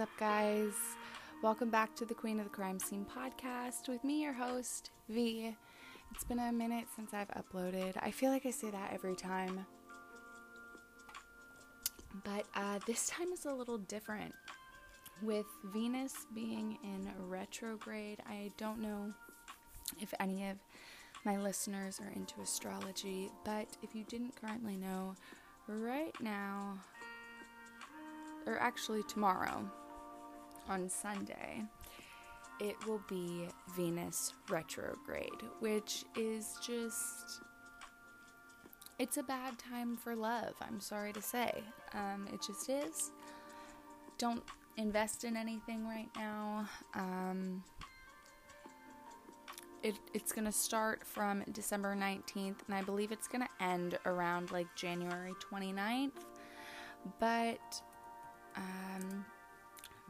What's up, guys? Welcome back to the Queen of the Crime Scene podcast with me, your host, V. It's been a minute since I've uploaded. I feel like I say that every time. But uh, this time is a little different. With Venus being in retrograde, I don't know if any of my listeners are into astrology, but if you didn't currently know, right now, or actually tomorrow, on Sunday, it will be Venus retrograde, which is just. It's a bad time for love, I'm sorry to say. Um, it just is. Don't invest in anything right now. Um, it, it's going to start from December 19th, and I believe it's going to end around like January 29th. But um,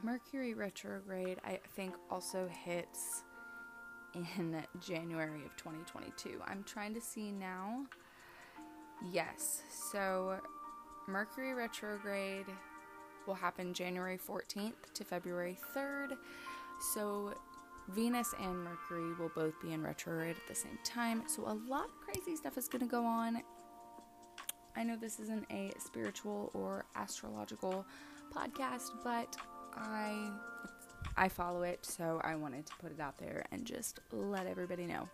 Mercury retrograde, I think, also hits in January of 2022. I'm trying to see now. Yes, so Mercury retrograde will happen January 14th to February 3rd. So Venus and Mercury will both be in retrograde at the same time. So a lot of crazy stuff is going to go on. I know this isn't a spiritual or astrological podcast, but I I follow it, so I wanted to put it out there and just let everybody know.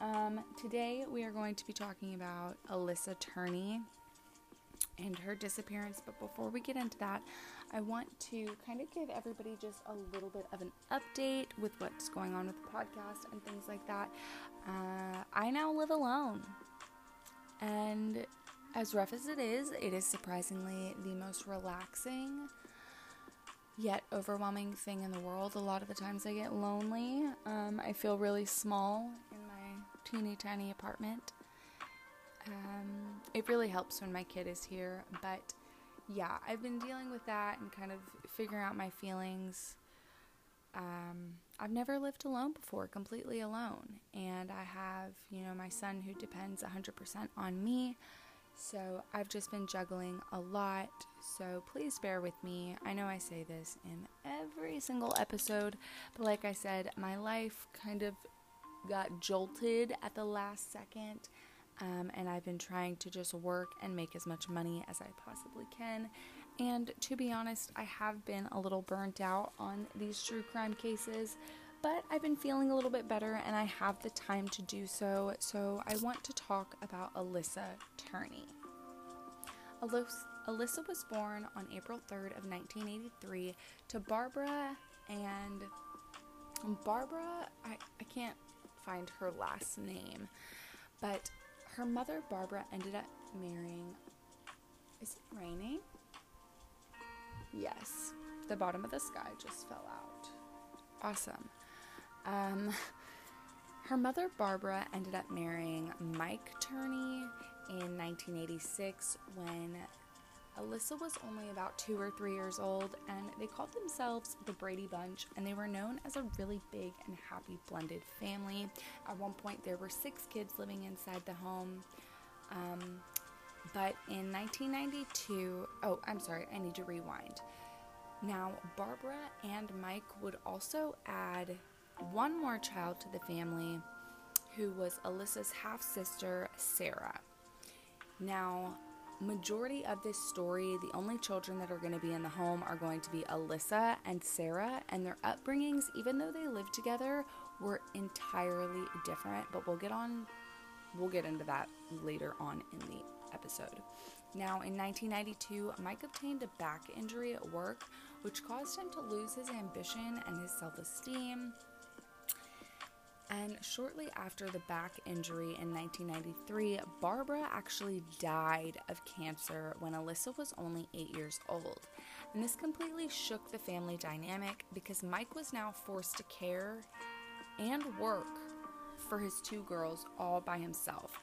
Um, today we are going to be talking about Alyssa Turney and her disappearance. But before we get into that, I want to kind of give everybody just a little bit of an update with what's going on with the podcast and things like that. Uh, I now live alone, and as rough as it is, it is surprisingly the most relaxing yet overwhelming thing in the world. A lot of the times I get lonely. Um, I feel really small in my teeny tiny apartment. Um, it really helps when my kid is here, but yeah, I've been dealing with that and kind of figuring out my feelings. Um, I've never lived alone before, completely alone, and I have, you know, my son who depends 100% on me. So I've just been juggling a lot. So please bear with me. I know I say this in every single episode, but like I said, my life kind of got jolted at the last second. Um, and I've been trying to just work and make as much money as I possibly can. And to be honest, I have been a little burnt out on these true crime cases, but I've been feeling a little bit better and I have the time to do so. So I want to talk about Alyssa Turney. Alyssa was born on April 3rd of 1983 to Barbara and Barbara, I, I can't find her last name, but her mother, Barbara, ended up marrying. Is it raining? Yes. The bottom of the sky just fell out. Awesome. Um, her mother, Barbara, ended up marrying Mike Turney in 1986 when Alyssa was only about two or three years old, and they called themselves the Brady Bunch, and they were known as a really big and happy blended family. At one point, there were six kids living inside the home. Um, but in 1992, oh, I'm sorry, I need to rewind. Now, Barbara and Mike would also add one more child to the family who was Alyssa's half sister, Sarah. Now, majority of this story, the only children that are going to be in the home are going to be Alyssa and Sarah, and their upbringings, even though they lived together, were entirely different. But we'll get on, we'll get into that later on in the episode. Now, in 1992, Mike obtained a back injury at work, which caused him to lose his ambition and his self esteem. And shortly after the back injury in 1993, Barbara actually died of cancer when Alyssa was only eight years old. And this completely shook the family dynamic because Mike was now forced to care and work for his two girls all by himself,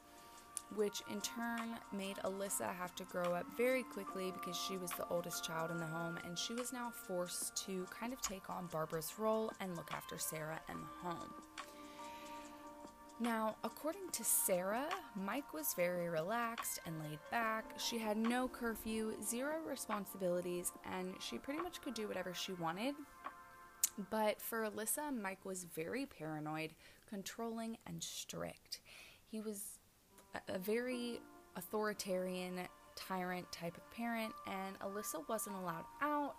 which in turn made Alyssa have to grow up very quickly because she was the oldest child in the home and she was now forced to kind of take on Barbara's role and look after Sarah and the home. Now, according to Sarah, Mike was very relaxed and laid back. She had no curfew, zero responsibilities, and she pretty much could do whatever she wanted. But for Alyssa, Mike was very paranoid, controlling, and strict. He was a, very authoritarian, tyrant type of parent, and Alyssa wasn't allowed out,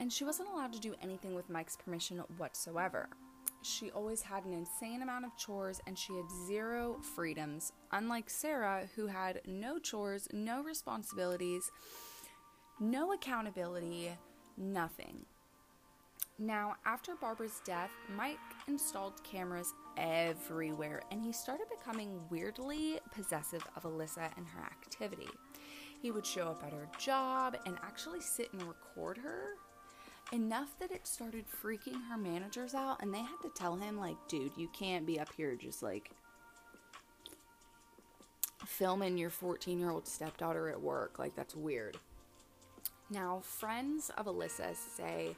and she wasn't allowed to do anything with Mike's permission whatsoever. She always had an insane amount of chores and she had zero freedoms, unlike Sarah, who had no chores, no responsibilities, no accountability, nothing. Now, after Barbara's death, Mike installed cameras everywhere and he started becoming weirdly possessive of Alyssa and her activity. He would show up at her job and actually sit and record her enough that it started freaking her managers out and they had to tell him like dude you can't be up here just like filming your 14 year old stepdaughter at work. Like that's weird. Now friends of alyssa say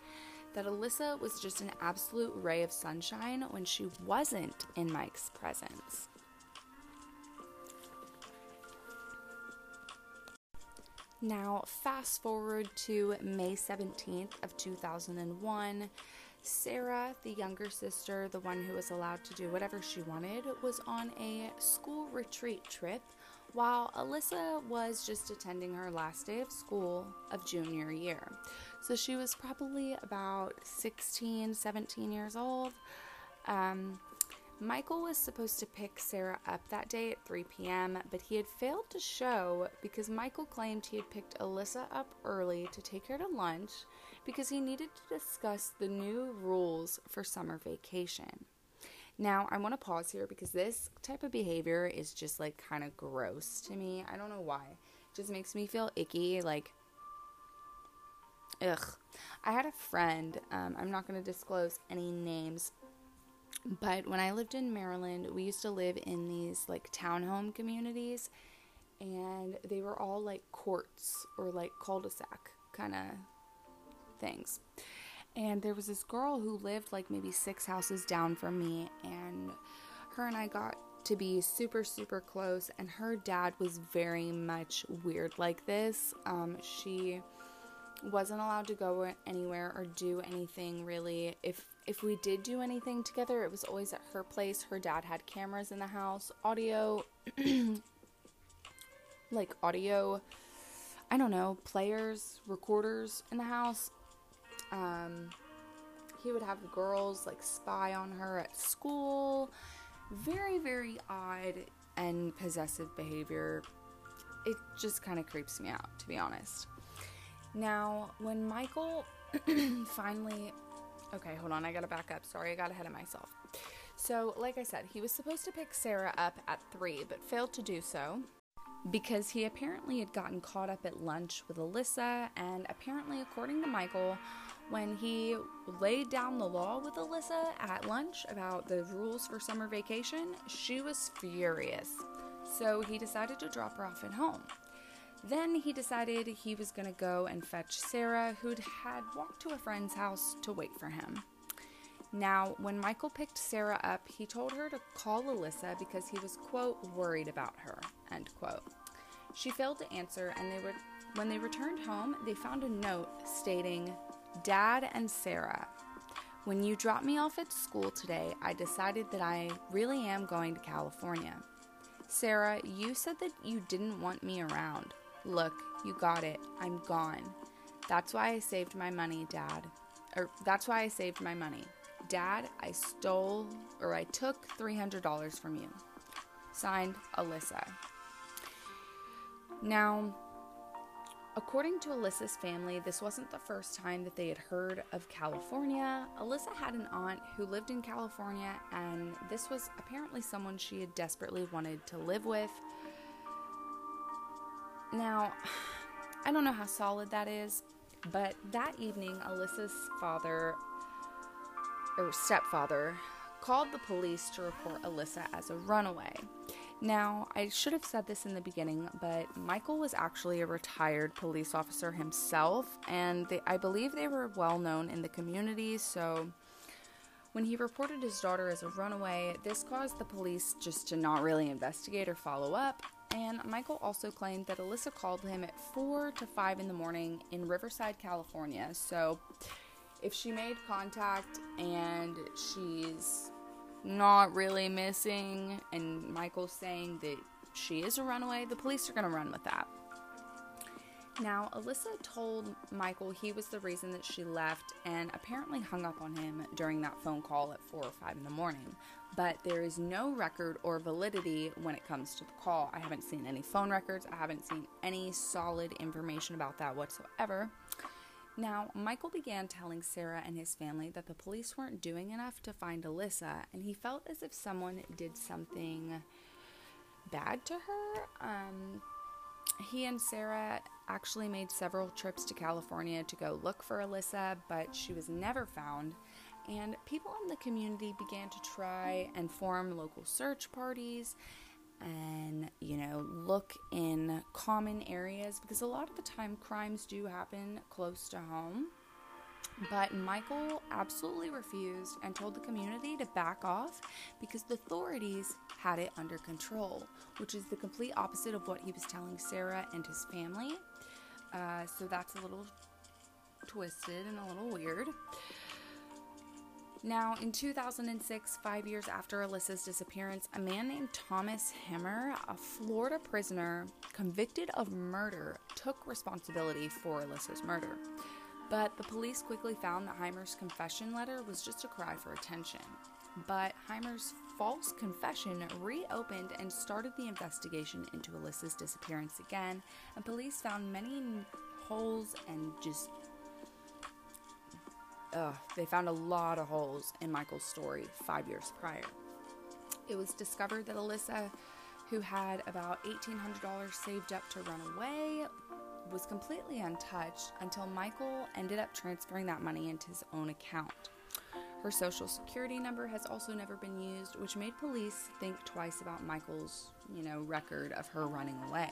that alyssa was just an absolute ray of sunshine when she wasn't in mike's presence Now, fast forward to May 17th of 2001. Sarah, the younger sister, the one who was allowed to do whatever she wanted, was on a school retreat trip while Alyssa was just attending her last day of school of junior year. So she was probably about 16, 17 years old. Um, Michael was supposed to pick Sarah up that day at 3 p.m., but he had failed to show because Michael claimed he had picked Alyssa up early to take her to lunch because he needed to discuss the new rules for summer vacation. Now, I want to pause here because this type of behavior is just like kind of gross to me. I don't know why. It just makes me feel icky. Like, ugh. I had a friend, um, I'm not going to disclose any names, but when I lived in Maryland, we used to live in these like townhome communities, and they were all like courts or like cul de sac kind of things. And there was this girl who lived like maybe six houses down from me, and her and I got to be super, super close. And her dad was very much weird like this. Um, she wasn't allowed to go anywhere or do anything really. If if we did do anything together, it was always at her place. Her dad had cameras in the house, audio like audio I don't know, players, recorders in the house. Um he would have the girls like spy on her at school. Very very odd and possessive behavior. It just kind of creeps me out to be honest. Now, when Michael finally. Okay, hold on, I gotta back up. Sorry, I got ahead of myself. So, like I said, he was supposed to pick Sarah up at 3, but failed to do so because he apparently had gotten caught up at lunch with Alyssa, and apparently, according to Michael, when he laid down the law with Alyssa at lunch about the rules for summer vacation, she was furious. So he decided to drop her off at home. Then he decided he was going to go and fetch Sarah, who'd had walked to a friend's house to wait for him. Now, when Michael picked Sarah up, he told her to call Alyssa because he was, quote, worried about her, end quote. She failed to answer, and they were, when they returned home, they found a note stating, Dad and Sarah, when you dropped me off at school today, I decided that I really am going to California. Sarah, you said that you didn't want me around. Look, you got it. I'm gone. That's why I saved my money, Dad. Or that's why I saved my money. Dad, I stole or I took $300 from you. Signed, Alyssa. Now, according to Alyssa's family, this wasn't the first time that they had heard of California. Alyssa had an aunt who lived in California, and this was apparently someone she had desperately wanted to live with. Now, I don't know how solid that is, but that evening, Alyssa's father, or stepfather, called the police to report Alyssa as a runaway. Now, I should have said this in the beginning, but Michael was actually a retired police officer himself, and they, I believe they were well known in the community, so When he reported his daughter as a runaway, this caused the police just to not really investigate or follow up. And Michael also claimed that Alyssa called him at 4 to 5 in the morning in Riverside, California. So if she made contact and she's not really missing, and Michael's saying that she is a runaway, the police are going to run with that. Now, Alyssa told Michael he was the reason that she left and apparently hung up on him during that phone call at 4 or 5 in the morning. But there is no record or validity when it comes to the call. I haven't seen any phone records, I haven't seen any solid information about that whatsoever. Now, Michael began telling Sarah and his family that the police weren't doing enough to find Alyssa, and he felt as if someone did something bad to her. Um, he and Sarah actually made several trips to California to go look for Alyssa, but she was never found. And people in the community began to try and form local search parties and, you know, look in common areas because a lot of the time crimes do happen close to home. But Michael absolutely refused and told the community to back off because the authorities had it under control, which is the complete opposite of what he was telling Sarah and his family. Uh, so that's a little twisted and a little weird. Now, in 2006, five years after Alyssa's disappearance, a man named Thomas Hemmer, a Florida prisoner convicted of murder, took responsibility for Alyssa's murder. But the police quickly found that Heimer's confession letter was just a cry for attention. But Heimer's false confession reopened and started the investigation into Alyssa's disappearance again, and police found many holes and just. Ugh, they found a lot of holes in Michael's story five years prior. It was discovered that Alyssa, who had about $1,800 saved up to run away, was completely untouched until Michael ended up transferring that money into his own account. Her social security number has also never been used, which made police think twice about Michael's, you know, record of her running away.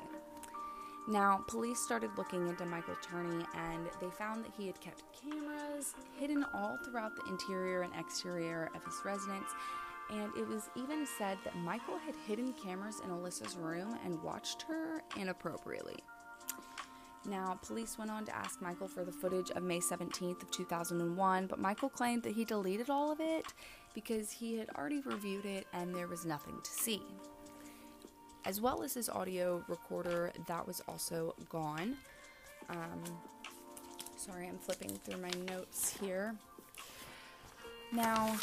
Now, police started looking into Michael Turney and they found that he had kept cameras hidden all throughout the interior and exterior of his residence, and it was even said that Michael had hidden cameras in Alyssa's room and watched her inappropriately. Now, police went on to ask Michael for the footage of May 17th of 2001, but Michael claimed that he deleted all of it because he had already reviewed it and there was nothing to see. As well as his audio recorder, that was also gone. Um, sorry, I'm flipping through my notes here. Now,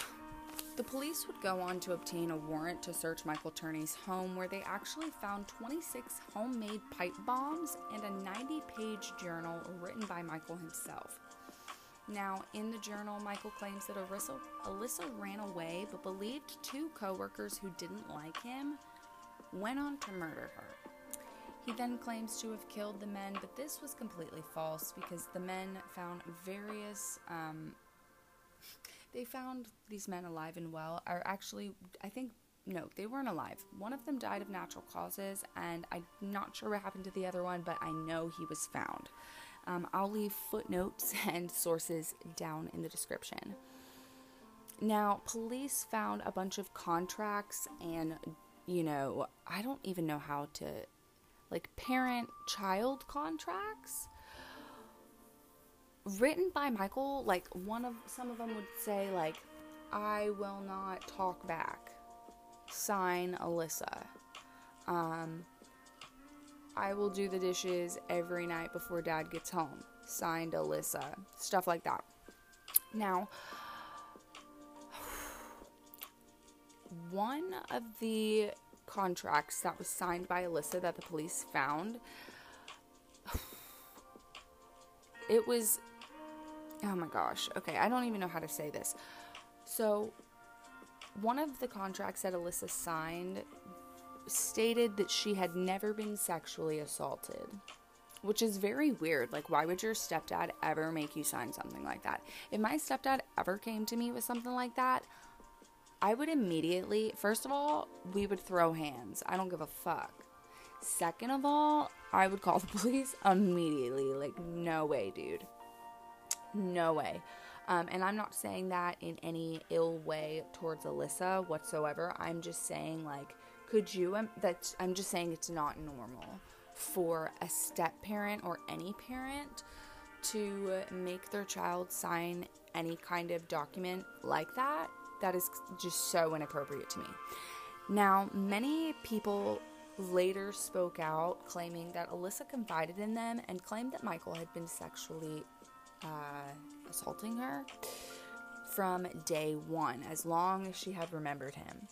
the police would go on to obtain a warrant to search Michael Turney's home, where they actually found 26 homemade pipe bombs and a 90 page journal written by Michael himself. Now, in the journal, Michael claims that Alyssa, Alyssa ran away but believed two coworkers who didn't like him went on to murder her. He then claims to have killed the men, but this was completely false because the men found various um, they found these men alive and well. Are actually, I think, no, they weren't alive. One of them died of natural causes, and I'm not sure what happened to the other one, but I know he was found. Um, I'll leave footnotes and sources down in the description. Now, police found a bunch of contracts and, you know, I don't even know how to, like, parent child contracts written by Michael, like one of some of them would say like I will not talk back. Sign Alyssa. Um I will do the dishes every night before dad gets home. Signed Alyssa. Stuff like that. Now, one of the contracts that was signed by Alyssa that the police found it was oh my gosh. Okay, I don't even know how to say this. So, one of the contracts that Alyssa signed stated that she had never been sexually assaulted, which is very weird. Like, why would your stepdad ever make you sign something like that? If my stepdad ever came to me with something like that, I would immediately, first of all, we would throw hands. I don't give a fuck. Second of all, I would call the police immediately. Like, no way, dude. No way. Um, and I'm not saying that in any ill way towards Alyssa whatsoever. I'm just saying, like, could you, um, that I'm just saying it's not normal for a step parent or any parent to make their child sign any kind of document like that. That is just so inappropriate to me. Now, many people later spoke out claiming that Alyssa confided in them and claimed that Michael had been sexually uh, assaulting her from day one, as long as she had remembered him.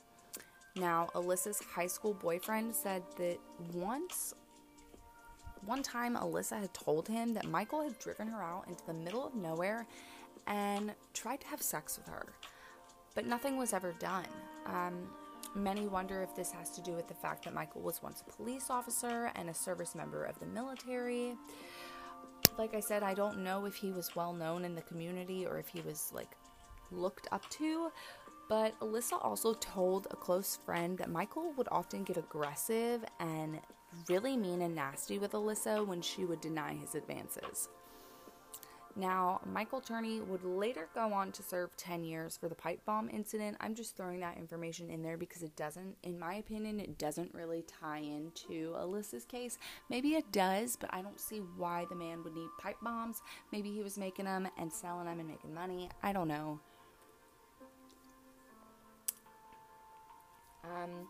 Now, Alyssa's high school boyfriend said that once, one time, Alyssa had told him that Michael had driven her out into the middle of nowhere and tried to have sex with her, but nothing was ever done. Um, Many wonder if this has to do with the fact that Michael was once a police officer and a service member of the military. Like I said, I don't know if he was well known in the community or if he was like looked up to, but Alyssa also told a close friend that Michael would often get aggressive and really mean and nasty with Alyssa when she would deny his advances. Now, Michael Turney would later go on to serve 10 years for the pipe bomb incident. I'm just throwing that information in there because it doesn't, in my opinion, it doesn't really tie into Alyssa's case. Maybe it does, but I don't see why the man would need pipe bombs. Maybe he was making them and selling them and making money. I don't know. Um,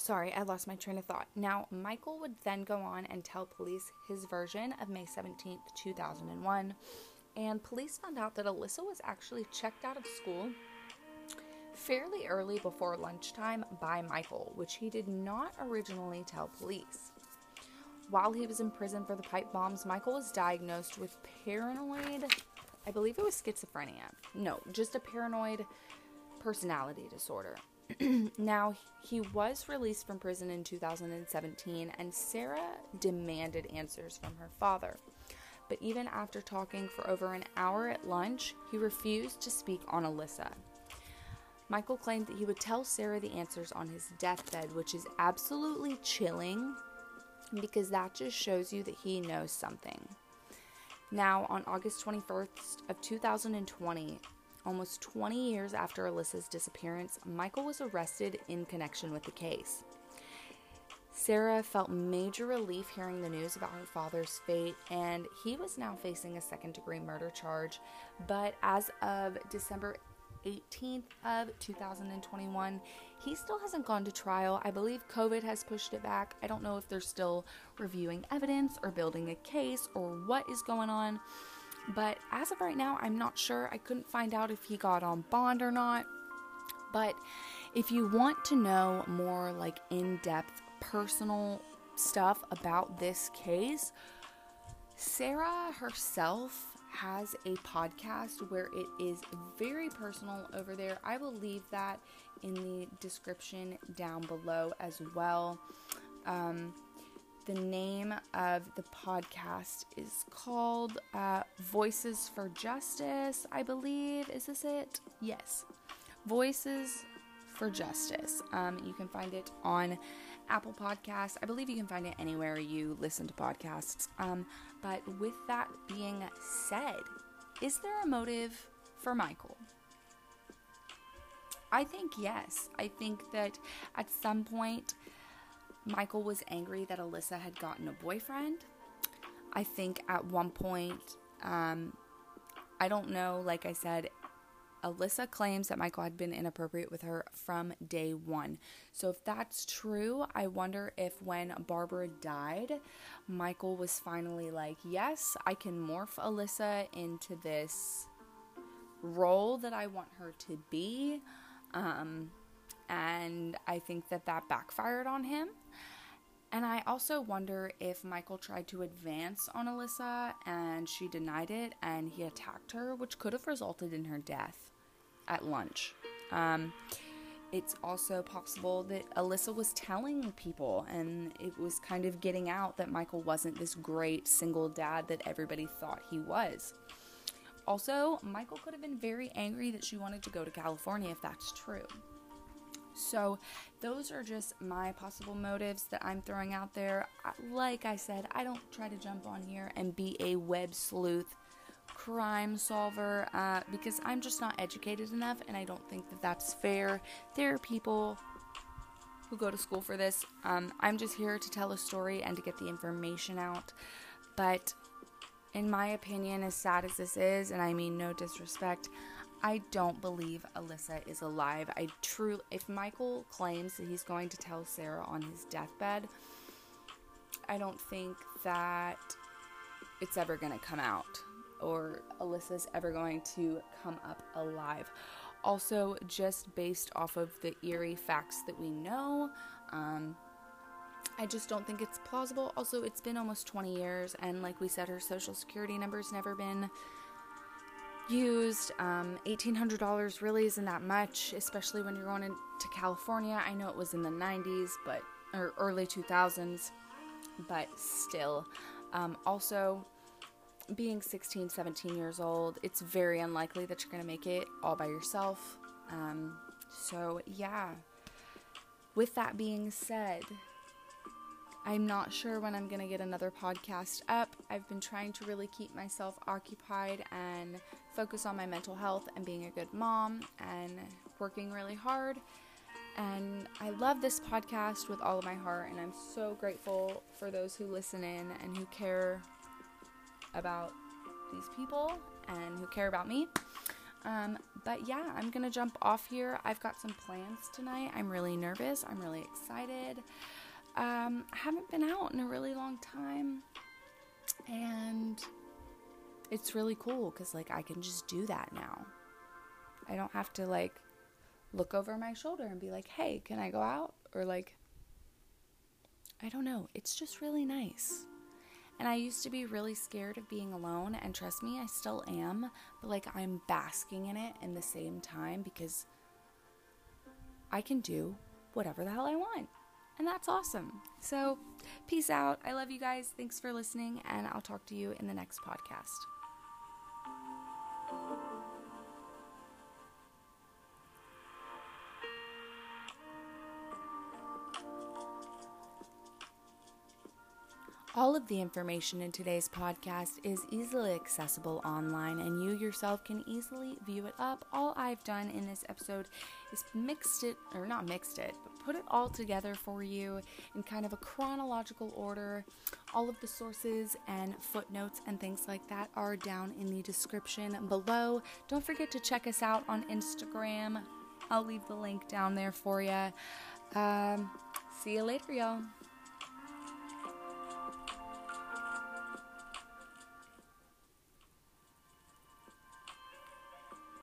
Sorry, I lost my train of thought. Now, Michael would then go on and tell police his version of May 17th, 2001, and police found out that Alyssa was actually checked out of school fairly early before lunchtime by Michael, which he did not originally tell police. While he was in prison for the pipe bombs, Michael was diagnosed with paranoid, I believe it was schizophrenia. No, just a paranoid personality disorder. now, he was released from prison in 2017, and Sarah demanded answers from her father. But even after talking for over an hour at lunch, he refused to speak on Alyssa. Michael claimed that he would tell Sarah the answers on his deathbed, which is absolutely chilling because that just shows you that he knows something. Now, on August 21st of 2020, Almost 20 years after Alyssa's disappearance, Michael was arrested in connection with the case. Sarah felt major relief hearing the news about her father's fate, and he was now facing a second degree murder charge. But as of December 18th of 2021, he still hasn't gone to trial. I believe COVID has pushed it back. I don't know if they're still reviewing evidence or building a case or what is going on. But as of right now, I'm not sure. I couldn't find out if he got on bond or not. But if you want to know more like in depth personal stuff about this case, Sarah herself has a podcast where it is very personal over there. I will leave that in the description down below as well. Um, the name of the podcast is called uh, Voices for Justice, I believe. Is this it? Yes. Voices for Justice. Um, you can find it on Apple Podcasts. I believe you can find it anywhere you listen to podcasts. Um, but with that being said, is there a motive for Michael? I think yes. I think that at some point Michael was angry that Alyssa had gotten a boyfriend. I think at one point, um, I don't know, like I said, Alyssa claims that Michael had been inappropriate with her from day one. So, if that's true, I wonder if when Barbara died, Michael was finally like, Yes, I can morph Alyssa into this role that I want her to be. Um, and I think that that backfired on him. And I also wonder if Michael tried to advance on Alyssa and she denied it and he attacked her, which could have resulted in her death at lunch. Um, it's also possible that Alyssa was telling people and it was kind of getting out that Michael wasn't this great single dad that everybody thought he was. Also, Michael could have been very angry that she wanted to go to California if that's true. So, those are just my possible motives that I'm throwing out there. Like I said, I don't try to jump on here and be a web sleuth crime solver uh, because I'm just not educated enough, and I don't think that that's fair. There are people who go to school for this. Um, I'm just here to tell a story and to get the information out. But in my opinion, as sad as this is, and I mean no disrespect, I don't believe Alyssa is alive. I truly, if Michael claims that he's going to tell Sarah on his deathbed, I don't think that it's ever going to come out or Alyssa's ever going to come up alive. Also, just based off of the eerie facts that we know, um, I just don't think it's plausible. Also, it's been almost 20 years, and like we said, her social security number's never been used. Um, $1,800 really isn't that much, especially when you're going into California. I know it was in the 90s, but or early 2000s, but still. Um, also, being 16, 17 years old, it's very unlikely that you're going to make it all by yourself. Um, so, yeah. With that being said, I'm not sure when I'm going to get another podcast up. I've been trying to really keep myself occupied and focus on my mental health and being a good mom and working really hard. And I love this podcast with all of my heart, and I'm so grateful for those who listen in and who care about these people and who care about me. Um, but yeah, I'm gonna jump off here. I've got some plans tonight. I'm really nervous. I'm really excited. Um, I haven't been out in a really long time, and it's really cool because like I can just do that now. I don't have to like look over my shoulder and be like, "Hey, can I go out?" or like I don't know. It's just really nice. And I used to be really scared of being alone, and trust me, I still am, but like I'm basking in it in the same time because I can do whatever the hell I want. And that's awesome. So, peace out. I love you guys. Thanks for listening, and I'll talk to you in the next podcast. All of the information in today's podcast is easily accessible online, and you yourself can easily view it up. All I've done in this episode is mixed it, or not mixed it, but put it all together for you in kind of a chronological order. All of the sources and footnotes and things like that are down in the description below. Don't forget to check us out on Instagram. I'll leave the link down there for you. Um, see you later, y'all.